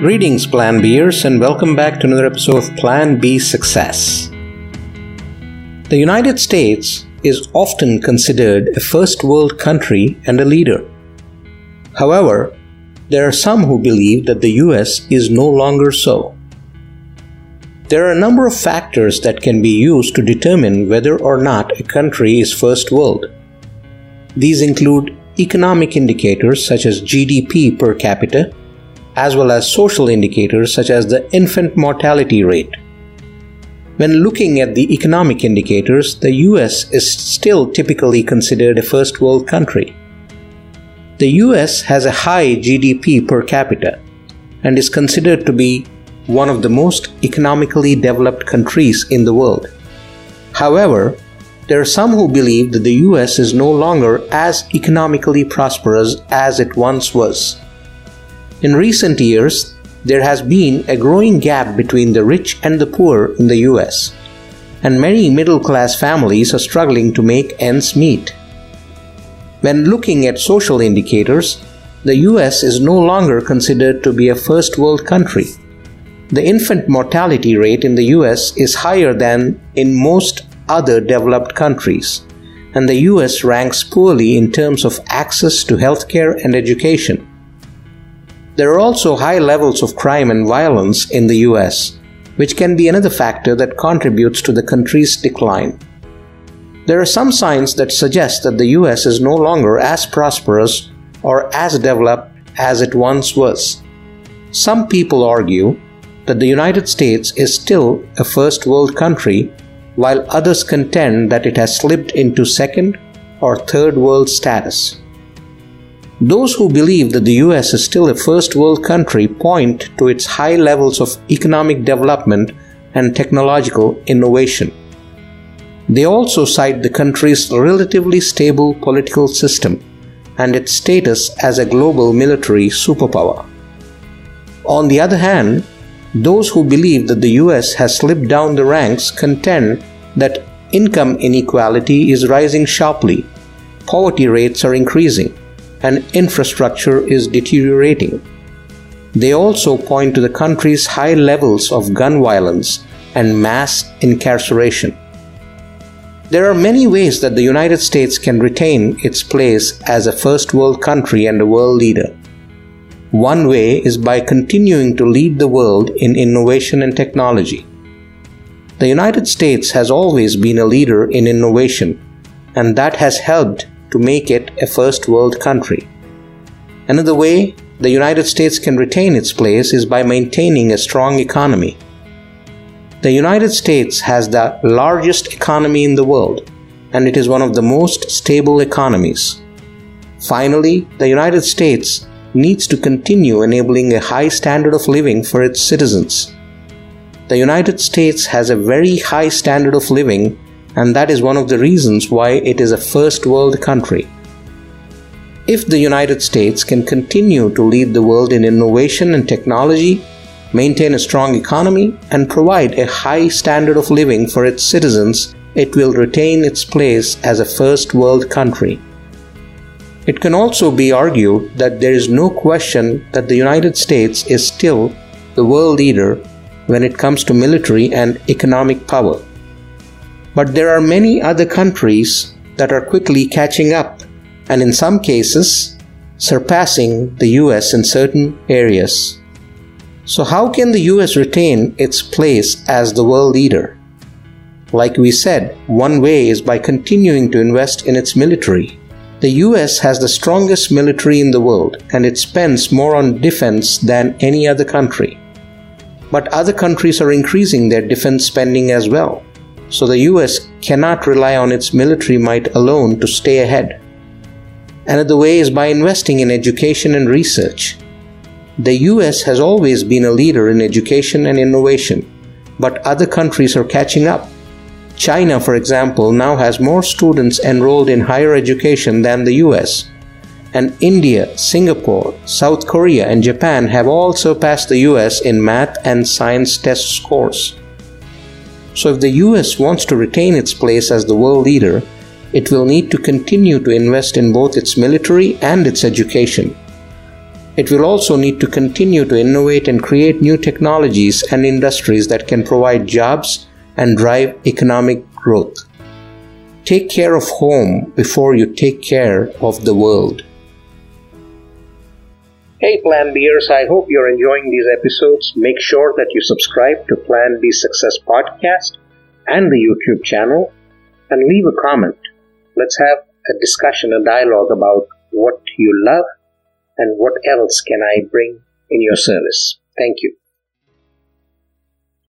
Greetings, Plan Bers, and welcome back to another episode of Plan B Success. The United States is often considered a first world country and a leader. However, there are some who believe that the US is no longer so. There are a number of factors that can be used to determine whether or not a country is first world. These include economic indicators such as GDP per capita, as well as social indicators such as the infant mortality rate. When looking at the economic indicators, the US is still typically considered a first world country. The US has a high GDP per capita and is considered to be one of the most economically developed countries in the world. However, there are some who believe that the US is no longer as economically prosperous as it once was. In recent years, there has been a growing gap between the rich and the poor in the US, and many middle class families are struggling to make ends meet. When looking at social indicators, the US is no longer considered to be a first world country. The infant mortality rate in the US is higher than in most other developed countries, and the US ranks poorly in terms of access to healthcare and education. There are also high levels of crime and violence in the US, which can be another factor that contributes to the country's decline. There are some signs that suggest that the US is no longer as prosperous or as developed as it once was. Some people argue that the United States is still a first world country, while others contend that it has slipped into second or third world status. Those who believe that the US is still a first world country point to its high levels of economic development and technological innovation. They also cite the country's relatively stable political system and its status as a global military superpower. On the other hand, those who believe that the US has slipped down the ranks contend that income inequality is rising sharply, poverty rates are increasing, and infrastructure is deteriorating. They also point to the country's high levels of gun violence and mass incarceration. There are many ways that the United States can retain its place as a first world country and a world leader. One way is by continuing to lead the world in innovation and technology. The United States has always been a leader in innovation, and that has helped to make it a first world country. Another way the United States can retain its place is by maintaining a strong economy. The United States has the largest economy in the world, and it is one of the most stable economies. Finally, the United States needs to continue enabling a high standard of living for its citizens. The United States has a very high standard of living and that is one of the reasons why it is a first world country. If the United States can continue to lead the world in innovation and technology, maintain a strong economy, and provide a high standard of living for its citizens, it will retain its place as a first world country. It can also be argued that there is no question that the United States is still the world leader when it comes to military and economic power. But there are many other countries that are quickly catching up, and in some cases, surpassing the US in certain areas. So, how can the US retain its place as the world leader? Like we said, one way is by continuing to invest in its military. The US has the strongest military in the world and it spends more on defense than any other country. But other countries are increasing their defense spending as well so the US cannot rely on its military might alone to stay ahead. Another way is by investing in education and research. The US has always been a leader in education and innovation, but other countries are catching up. China, for example, now has more students enrolled in higher education than the US. And India, Singapore, South Korea, and Japan have all surpassed the US in math and science test scores. So, if the US wants to retain its place as the world leader, it will need to continue to invest in both its military and its education. It will also need to continue to innovate and create new technologies and industries that can provide jobs and drive economic growth. Take care of home before you take care of the world. Hey Plan Bers, I hope you're enjoying these episodes. Make sure that you subscribe to Plan B Success Podcast and the YouTube channel and leave a comment. Let's have a discussion, a dialogue about what you love and what else can I bring in your service? Thank you.